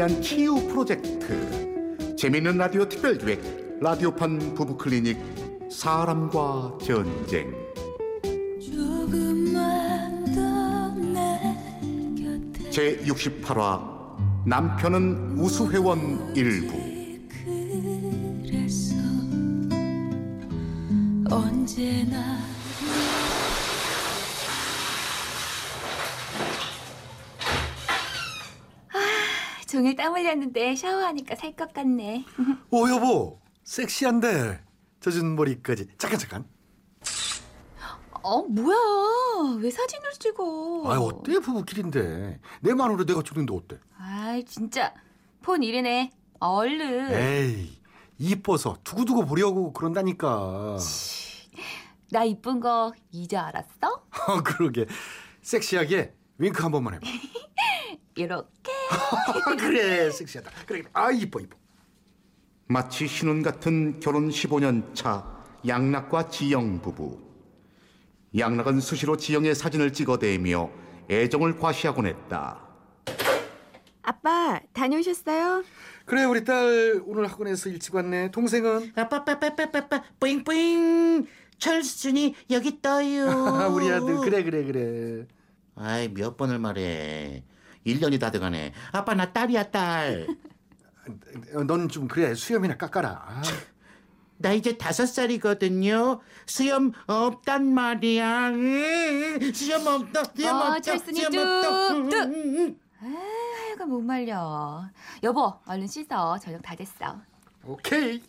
위한 치유 프로젝트. 재미있는 라디오 특별기획 라디오판 부부클리닉 사람과 전쟁. 제68화 남편은 우수회원 일부. 언제나 종일 땀 흘렸는데 샤워하니까 살 것 같네. 오 여보 섹시한데 젖은 머리까지 잠깐 잠깐 어, 뭐야? 왜 사진을 찍어? 아 어때 부부끼리인데 내 마누라 내가 주는데 어때 아이, 진짜. 폰 이르네. 얼른. 에이 이뻐서 두고두고 보려고 그런다니까 나 이쁜 거 이제 알았어? 아 그러게 섹시하게 윙크 한 번만 해봐 이렇게. 그래 섹시하다. 그래 아 이뻐 이뻐. 마치 신혼 같은 결혼 15년 차 양락과 지영 부부. 양락은 수시로 지영의 사진을 찍어대며 애정을 과시하곤 했다. 아빠 다녀오셨어요? 그래 우리 딸 오늘 학원에서 일찍 왔네. 동생은? 빠빠빠빠빠빠. 뿌잉뿌잉. 철순이 여기 떠요. 우리 아들. 그래 그래 그래. 아이 몇 번을 말해 1년이 다 돼가네 아빠 나 딸이야 딸나넌좀 그래 수염이나 깎아라 아, 이제 다섯 살이거든요 수염 없단 말이야 으, 수염 없다 수염 어, 없다 철순이 수염 없다 뚝뚝. 음, 음, 음. 하여간 못 말려. 여보, 얼른 씻어. 저녁 다 됐어. 오케이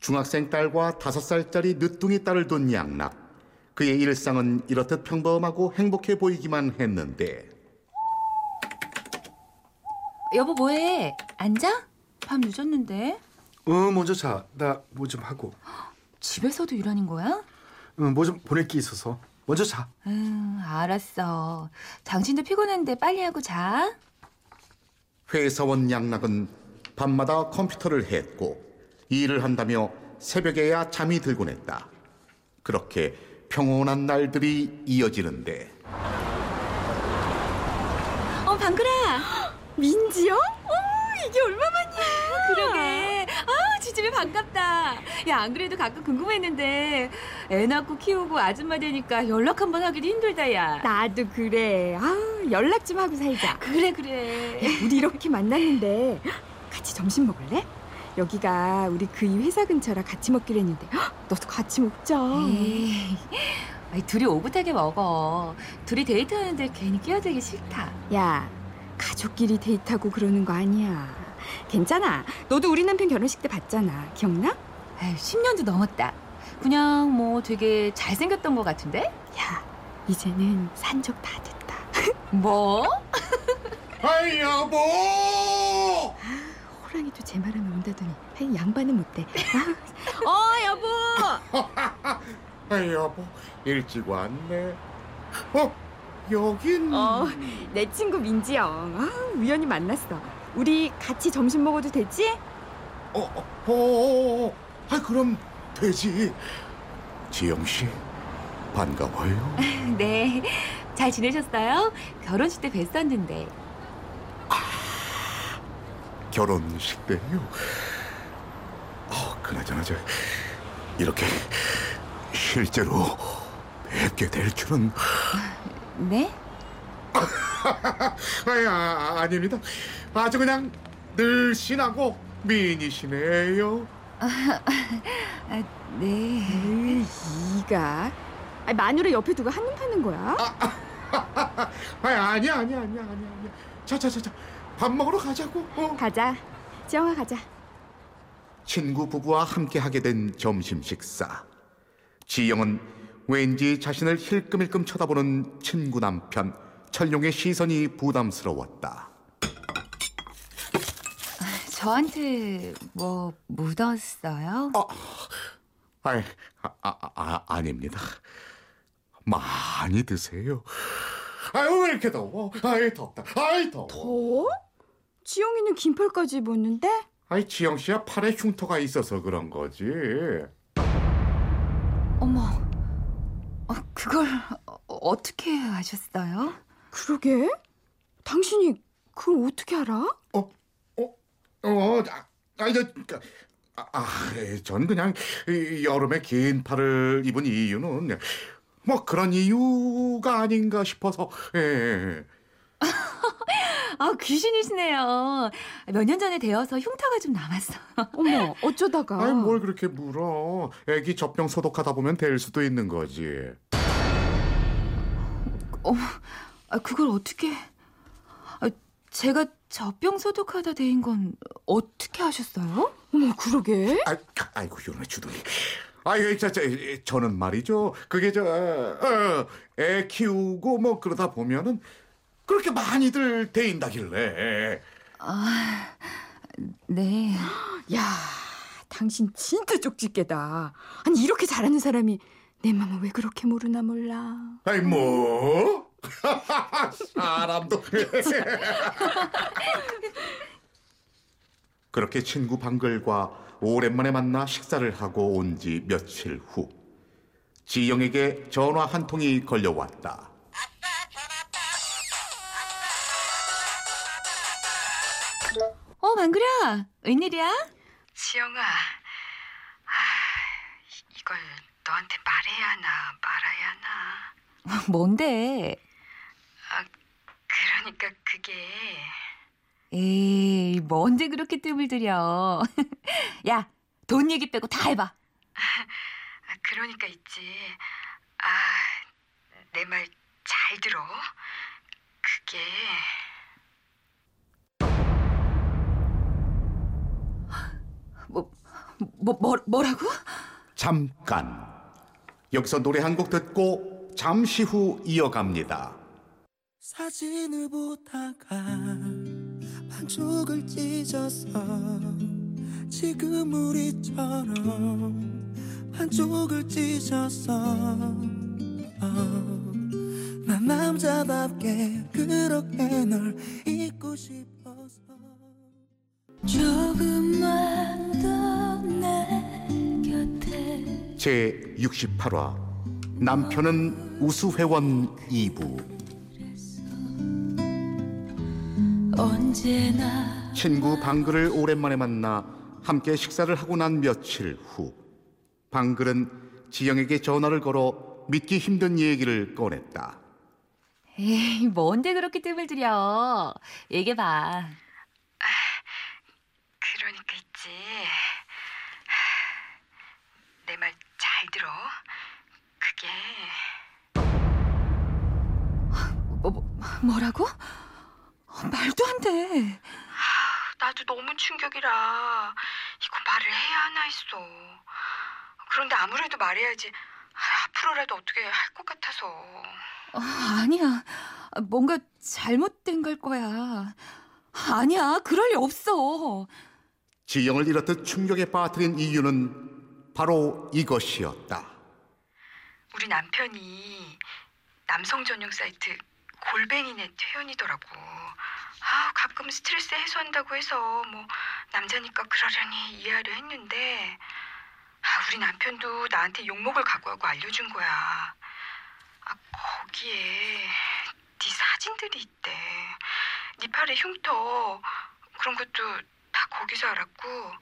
중학생 딸과 다섯 살짜리 늦둥이 딸을 둔 양락. 그의 일상은 이렇듯 평범하고 행복해 보이기만 했는데 여보, 뭐해? 앉아? 밤 늦었는데. 어 먼저 자 나 뭐 좀 하고 집에서도 일하는 거야? 뭐좀 보낼 게 있어서 먼저 자 응, 알았어. 당신도 피곤한데 빨리 하고 자. 회사원 양락은 밤마다 컴퓨터를 했고 일을 한다며 새벽에야 잠이 들곤 했다. 그렇게 평온한 날들이 이어지는데 어, 방글아. 민지요? 어, 이게 얼마만이야? 그러게. 아, 지집에 반갑다. 야, 안 그래도 가끔 궁금했는데 애 낳고 키우고 아줌마 되니까 연락 한번 하기도 힘들다, 야. 나도 그래. 아 연락 좀 하고 살자. 그래, 그래. 우리 이렇게 만났는데 같이 점심 먹을래? 여기가 우리 그이 회사 근처라 같이 먹기로 했는데 헉, 너도 같이 먹자. 에이, 아이, 둘이 오붓하게 먹어. 둘이 데이트하는데 괜히 끼어들기 싫다. 야 가족끼리 데이트하고 그러는 거 아니야. 괜찮아. 너도 우리 남편 결혼식 때 봤잖아. 기억나? 아유, 10년도 넘었다. 그냥 뭐 되게 잘생겼던 것 같은데? 야 이제는 산적 다 됐다. 뭐? 아이 여보 호랑이도 제 말하면 온다더니 양반은 못돼. 어 여보. 아이 여보 일찍 왔네 어 여긴 어, 내 친구 민지영. 아, 우연히 만났어. 우리 같이 점심 먹어도 되지? 어, 어, 어, 어, 어. 아, 그럼 되지. 지영 씨, 반가워요. 네. 잘 지내셨어요? 결혼식 때 뵀었는데. 결혼식 때요. 어, 그나저나 저 이렇게 실제로 뵙게 될 줄은 네? 아니, 아, 아닙니다. 아주 그냥 늘씬하고 미인이시네요. 아, 네. 에이, 이가. 아, 마누라 옆에 두고 한눈 파는 거야? 아니, 아니야, 아니야, 아니야, 아니야, 아니야. 자, 자, 자, 자, 밥 먹으러 가자고. 어. 가자. 지영아 가자. 친구 부부와 함께 하게 된 점심 식사. 지영은 왠지 자신을 힐끔힐끔 쳐다보는 친구 남편 철룡의 시선이 부담스러웠다. 저한테 뭐 묻었어요? 아이, 아, 아, 아, 아닙니다. 많이 드세요. 아유, 왜 이렇게 더워? 아이, 덥다. 아이, 더워. 더? 지영이는 긴팔까지 입었는데? 아이, 지영 씨야 팔에 흉터가 있어서 그런 거지. 어머, 어, 그걸 어, 어떻게 아셨어요? 그러게. 당신이 그걸 어떻게 알아? 어, 어, 아, 아니 저, 아, 아, 전 그냥 이 여름에 긴 팔을 입은 이유는 뭐 그런 이유가 아닌가 싶어서. 예. 아, 귀신이시네요. 몇 년 전에 되어서 흉터가 좀 남았어. 어머, 어쩌다가. 아니 뭘 그렇게 물어? 애기 젖병 소독하다 보면 될 수도 있는 거지. 아, 그걸 어떻게... 아, 제가 젖병 소독하다 데인 건 어떻게 하셨어요? 어머, 그러게. 아, 아이고 요네 주둥이. 아이 저, 저, 저는 말이죠. 그게 저, 어, 애 키우고 뭐 그러다 보면은 그렇게 많이들 데인다길래. 네. 야, 당신 진짜 쪽집게다. 아니, 이렇게 잘하는 사람이 내 맘을 왜 그렇게 모르나 몰라. 아이 뭐? 사람도. 그렇게 친구 방글과 오랜만에 만나 식사를 하고 온 지 며칠 후 지영에게 전화 한 통이 걸려왔다. 어, 망그라. 웬일이야? 지영아, 너한테 말해야 하나 말아야 하나. 뭔데? 아, 그러니까 그게 에이, 뭔데 그렇게 뜸을 들여. 야, 돈 얘기 빼고 다 해봐. 아, 그러니까 있지. 아, 내 말 잘 들어. 그게 뭐, 뭐, 뭐 뭐라고? 잠깐. 여기서 노래 한 곡 듣고 잠시 후 이어갑니다. 사진을 보다가 반쪽을 찢어서 지금 우리처럼 반쪽을 찢어서 어, 난 남자답게 그렇게 널 잊고 싶어서 조금만 더 내 곁에 제 68화 남편은 우수회원 2부 언제나 친구 방글을 오랜만에 만나 함께 식사를 하고 난 며칠 후 방글은 지영에게 전화를 걸어 믿기 힘든 얘기를 꺼냈다. 에이, 뭔데 그렇게 뜸을 들여? 얘기해봐. 그러니까 있지. 내 말 잘 들어. 그게 뭐, 뭐, 뭐 라고? 어, 말도 안 돼. 나도 너무 충격이라 이거 말을 해야 하나 했어. 그런데 아무래도 말해야지. 아, 앞으로라도 어떻게 할 것 같아서. 어, 아니야. 뭔가 잘못된 걸 거야. 아니야. 그럴 리 없어. 지영을 이렇듯 충격에 빠뜨린 이유는 바로 이것이었다. 우리 남편이 남성 전용 사이트 골뱅이넷 회원이더라고. 아, 가끔 스트레스 해소한다고 해서 뭐 남자니까 그러려니 이해하려 했는데 아, 우리 남편도 나한테 욕먹을 각오하고 알려준 거야. 아, 거기에 네 사진들이 있대. 네 팔에 흉터 그런 것도 다 거기서 알았고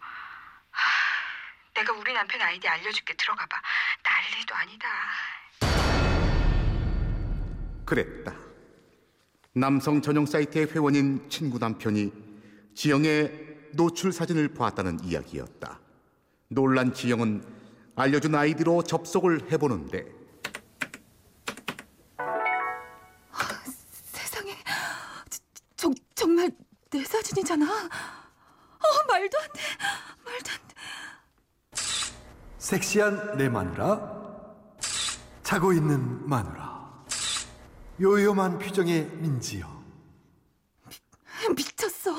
아, 내가 우리 남편 아이디 알려줄게 들어가봐. 난리도 아니다. 그랬다. 남성 전용 사이트의 회원인 친구 남편이 지영의 노출 사진을 보았다는 이야기였다. 놀란 지영은 알려준 아이디로 접속을 해보는데 세상에. 저, 저, 정말 내 사진이잖아. 어, 말도 안 돼. 말도 안 돼. 섹시한 내 마누라 자고 있는 마누라 요요만 표정의 민지요 미쳤어.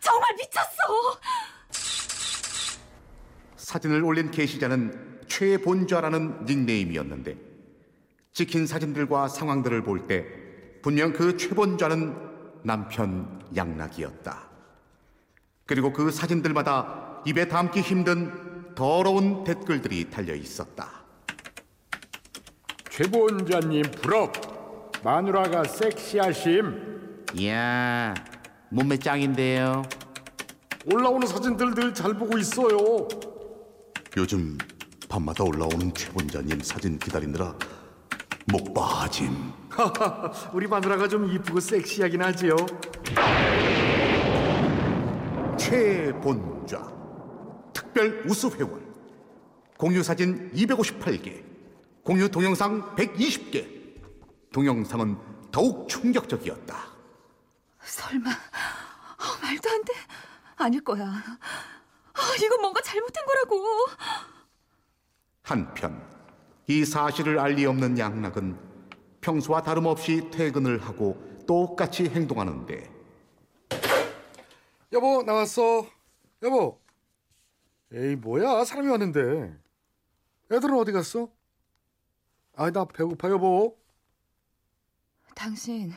정말 미쳤어. 사진을 올린 게시자는 최본좌라는 닉네임이었는데 찍힌 사진들과 상황들을 볼 때 분명 그 최본좌는 남편 양락이었다. 그리고 그 사진들마다 입에 담기 힘든 더러운 댓글들이 달려 있었다. 최본자님 부럽 마누라가 섹시하심 이야, 몸매 짱인데요. 올라오는 사진들 늘 잘 보고 있어요. 요즘 밤마다 올라오는 최 본자님 사진 기다리느라 목 빠짐. 우리 마누라가 좀 이쁘고 섹시하긴 하지요. 최본좌 특별 우수 회원 공유 사진 258개 공유 동영상 120개 동영상은 더욱 충격적이었다 설마 아, 말도 안 돼. 아닐 거야. 아, 이건 뭔가 잘못된 거라고. 한편 이 사실을 알 리 없는 양락은 평소와 다름없이 퇴근을 하고 똑같이 행동하는데 여보 나왔어. 여보. 에이 뭐야 사람이 왔는데. 애들은 어디 갔어? 아이 나 배고파 여보. 당신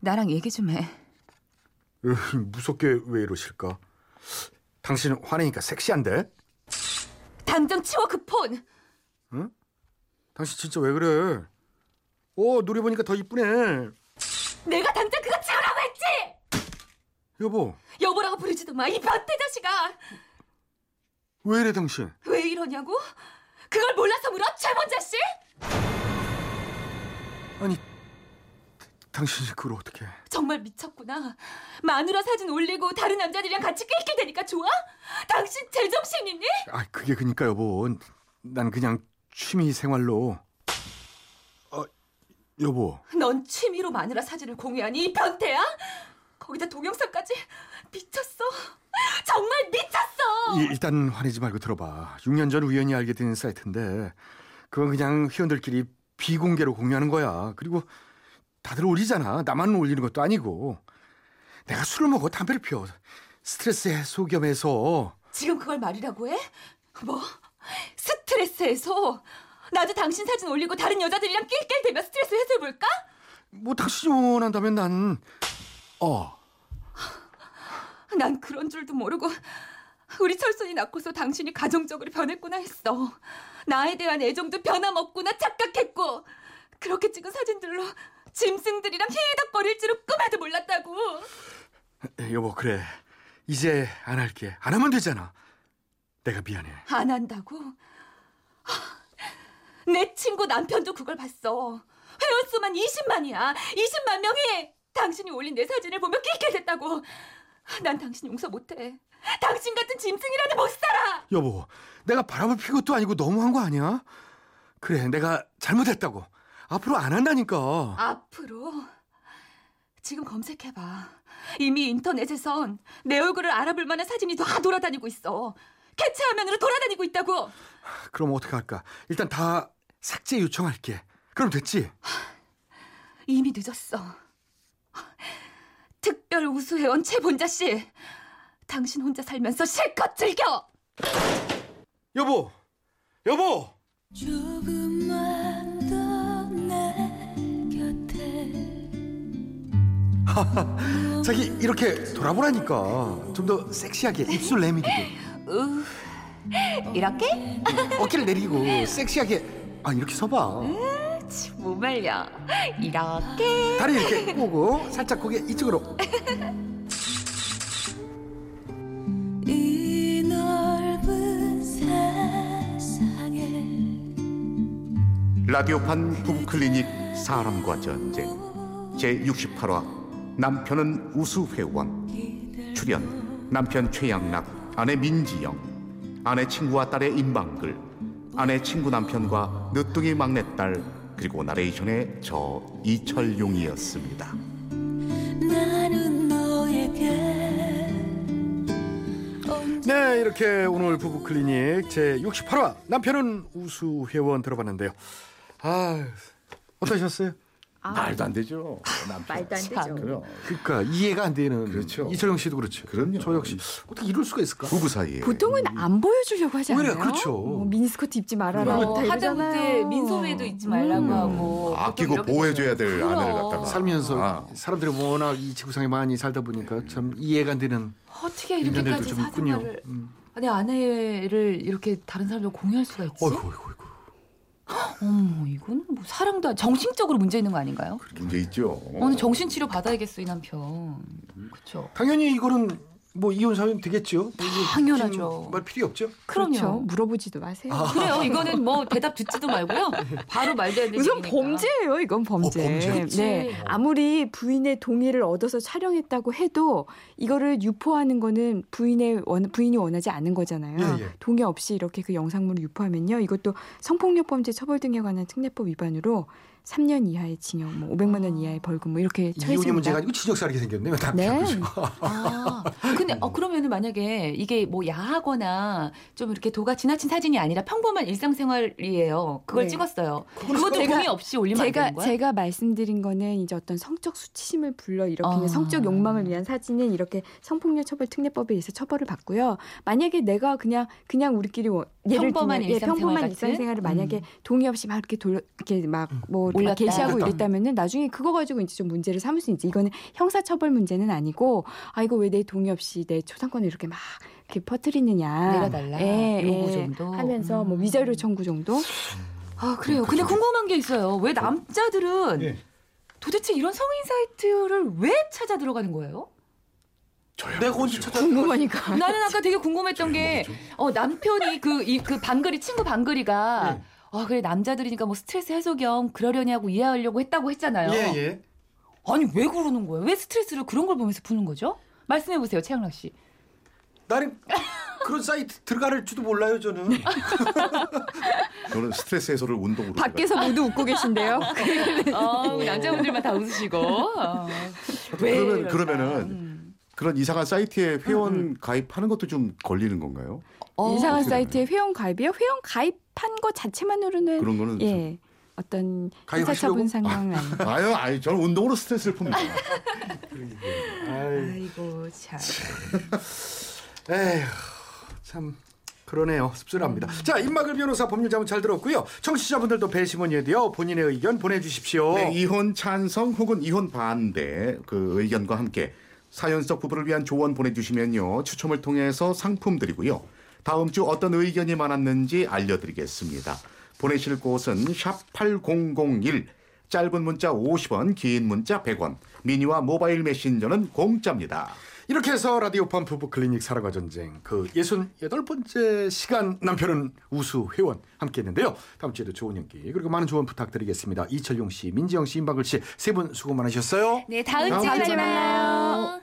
나랑 얘기 좀 해. 으, 무섭게 왜 이러실까? 당신은 화내니까 섹시한데? 당장 치워 그 폰. 당신 진짜 왜 그래? 어 노래 보니까 더 이쁘네. 내가 당장 그거 치우라고 했지. 여보 여보라고 부르지도 마. 이 변태 자식아. 왜 이래 당신? 왜 이러냐고? 그걸 몰라서 물어? 최본자 씨? 아니 당신이 그걸 어떻게? 정말 미쳤구나. 마누라 사진 올리고 다른 남자들이랑 같이 낄낄 대니까 좋아? 당신 제정신 있니? 아 그게 그니까 여보 난 그냥 취미 생활로. 어 여보 넌 취미로 마누라 사진을 공유하니 이 변태야? 거기다 동영상까지 미쳤어. 정말 미쳤어. 이- 일단 화내지 말고 들어봐. 6년 전 우연히 알게 된 사이트인데 그건 그냥 회원들끼리 비공개로 공유하는 거야. 그리고 다들 올리잖아. 나만 올리는 것도 아니고. 내가 술을 먹어 담배를 피워. 스트레스 해소 겸해서 지금 그걸 말이라고 해? 뭐? 스트레스 해소? 나도 당신 사진 올리고 다른 여자들이랑 낄낄대며 스트레스 해소해볼까? 뭐 당신이 원한다면 난 어. 난 그런 줄도 모르고 우리 철순이 낳고서 당신이 가정적으로 변했구나 했어. 나에 대한 애정도 변함없구나 착각했고 그렇게 찍은 사진들로 짐승들이랑 히덕거릴 줄은 꿈에도 몰랐다고. 여보 그래. 이제 안 할게. 안 하면 되잖아. 내가 미안해. 안 한다고? 하, 내 친구 남편도 그걸 봤어. 회원 수만 20만이야. 20만 명이 당신이 올린 내 사진을 보며 낄낄댔다고. 난 당신 용서 못해. 당신 같은 짐승이라도 못 살아. 여보, 내가 바람을 핀 것도 아니고 너무한 거 아니야? 그래, 내가 잘못했다고. 앞으로 안 한다니까. 앞으로 지금 검색해봐. 이미 인터넷에선 내 얼굴을 알아볼 만한 사진이 다 돌아다니고 있어. 캡처 화면으로 돌아다니고 있다고. 그럼 어떻게 할까? 일단 다 삭제 요청할게. 그럼 됐지? 이미 늦었어. 특별 우수회원 최본자 씨, 당신 혼자 살면서 실컷 즐겨. 여보, 여보. 조금만 더내 곁에 자기 이렇게 돌아보라니까. 좀 더 섹시하게 입술 내밀고 으, 이렇게? 어깨를 내리고 섹시하게. 아 이렇게 서봐. 못 말려. 이렇게. 다리 이렇게 꼬고 살짝 고개 이쪽으로. 이 넓은 세상에 라디오판 부부클리닉 사람과 전쟁 제68화 남편은 우수회원 출연 남편 최양락 아내 민지영 아내 친구와 딸의 임방글 아내 친구 남편과 늦둥이 막내딸 그리고 나레이션의 저 이철용이었습니다. 나는 너에게 네, 이렇게 오늘 부부 클리닉 제 68화 남편은 우수 회원 들어봤는데요. 아, 어떠셨어요? 말도 안 되죠. 남편. 말도 안 되죠. 그럼. 그러니까 이해가 안 되는 그렇죠. 이철영 씨도 그렇죠. 그럼요. 저 역시 어떻게 이럴 수가 있을까? 부부 사이에 보통은 안 보여주려고 하지 않아요? 오히려 그렇죠. 뭐 미니스커트 입지 말아라. 뭐다 하다못해. 민소매도 잊지 말라고 음. 하고 아끼고 보통 이렇게 보호해줘야 될 그럼. 아내를 갖다가 살면서 아. 사람들이 워낙 이 지구상에 많이 살다 보니까 참 이해가 안 되는 어떻게 이렇게까지 좀 있군요. 사생활을 음. 내 아내를 이렇게 다른 사람과 공유할 수가 있지? 어이구, 어이구, 어머 이거는 뭐 사랑도 안- 정신적으로 문제 있는 거 아닌가요? 문제 있죠. 오늘 정신 치료 받아야겠어 이 남편. 그렇죠. 당연히 이거는 뭐 이혼 사유는 되겠죠? 뭐 당연하죠. 말 필요 없죠? 그럼요. 그렇죠. 물어보지도 마세요. 그래요. 이거는 뭐 대답 듣지도 말고요. 바로 말돼야 되는 우선 얘기니까. 범죄예요. 이건 범죄. 어, 범죄. 네. 아무리 부인의 동의를 얻어서 촬영했다고 해도 이거를 유포하는 거는 부인의 원, 부인이 원하지 않은 거잖아요. 예, 예. 동의 없이 이렇게 그 영상물을 유포하면요. 이것도 성폭력 범죄 처벌 등에 관한 특례법 위반으로 3년 이하의 징역, 뭐 500만 원 이하의 벌금 뭐 이렇게 처해집니다. 가지고 지적사하게 생겼네요. 다 네. 아, 근데 어 그러면은 만약에 이게 뭐 야하거나 좀 이렇게 도가 지나친 사진이 아니라 평범한 일상생활이에요. 그걸 네. 찍었어요. 그것도 제가- 동의 없이 올리면 안 제가 되는 거야? 제가 말씀드린 거는 이제 어떤 성적 수치심을 불러 일으키는 아. 성적 욕망을 위한 사진은 이렇게 성폭력 처벌 특례법에 의해서 처벌을 받고요. 만약에 내가 그냥 그냥 우리끼리 원- 예를 평범한 들면 예, 일상생활 평범한 같은? 일상생활을 만약에 음. 동의 없이 막 이렇게 돌 이렇게 막뭐 올렸다. 게시하고. 이랬다면은 나중에 그거 가지고 이제 좀 문제를 삼을 수 있지. 이거는 형사 처벌 문제는 아니고 아 이거 왜 내 동의 없이 내 초상권을 이렇게 막 이렇게 퍼뜨리느냐. 내려달라. 예, 요구 예. 정도. 하면서 뭐 음. 위자료 청구 정도. 아 그래요. 근데 궁금한 게 있어요. 왜 남자들은 예. 도대체 이런 성인 사이트를 왜 찾아 들어가는 거예요? 내가 언제 찾아 궁금하니까. 나는 아까 되게 궁금했던 게 어, 남편이 그 이 그 방글이 친구 방글이가 네. 아 그래 남자들이니까 뭐 스트레스 해소 겸 그러려니 하고 이해하려고 했다고 했잖아요. 예, 예. 아니 왜 그러는 거예요? 왜 스트레스를 그런 걸 보면서 푸는 거죠? 말씀해 보세요, 최양락 씨. 나는 그런 사이트 들어갈 줄도 몰라요, 저는. 저는 스트레스 해소를 운동으로. 밖에서 모두 웃고 계신데요. 어, 남자분들만 다 웃으시고. 어. 왜 그러면? 그러면은 음. 그런 이상한 사이트에 회원 가입하는 것도 좀 걸리는 건가요? 어, 이상한 사이트에 회원 가입이요? 회원 가입 한것 자체만으로는 그런 거는 예 어떤 상황은 아니고. 좀- 아유, 아유, 저는 운동으로 스트레스를 풉니다. 아이, 아이고 참. 에휴, 참 그러네요. 씁쓸합니다. 자, 임마글 변호사 법률 자문 잘 들었고요. 청취자분들도 배심원이에 대해 본인의 의견 보내주십시오. 네, 이혼 찬성 혹은 이혼 반대 그 의견과 함께 사연 속 부부를 위한 조언 보내주시면요 추첨을 통해서 상품 드리고요 다음 주 어떤 의견이 많았는지 알려드리겠습니다 보내실 곳은 샵8001 짧은 문자 50원 긴 문자 100원 미니와 모바일 메신저는 공짜입니다 이렇게 해서 라디오판 부부 클리닉 사랑과 전쟁 그 68번째 시간 남편은 우수 회원 함께 했는데요. 다음 주에도 좋은 연기 그리고 많은 조언 부탁드리겠습니다. 이철용 씨, 민지영 씨, 임박글 씨세 분 수고 많으셨어요. 네, 다음 다음 주에 주에 만나요.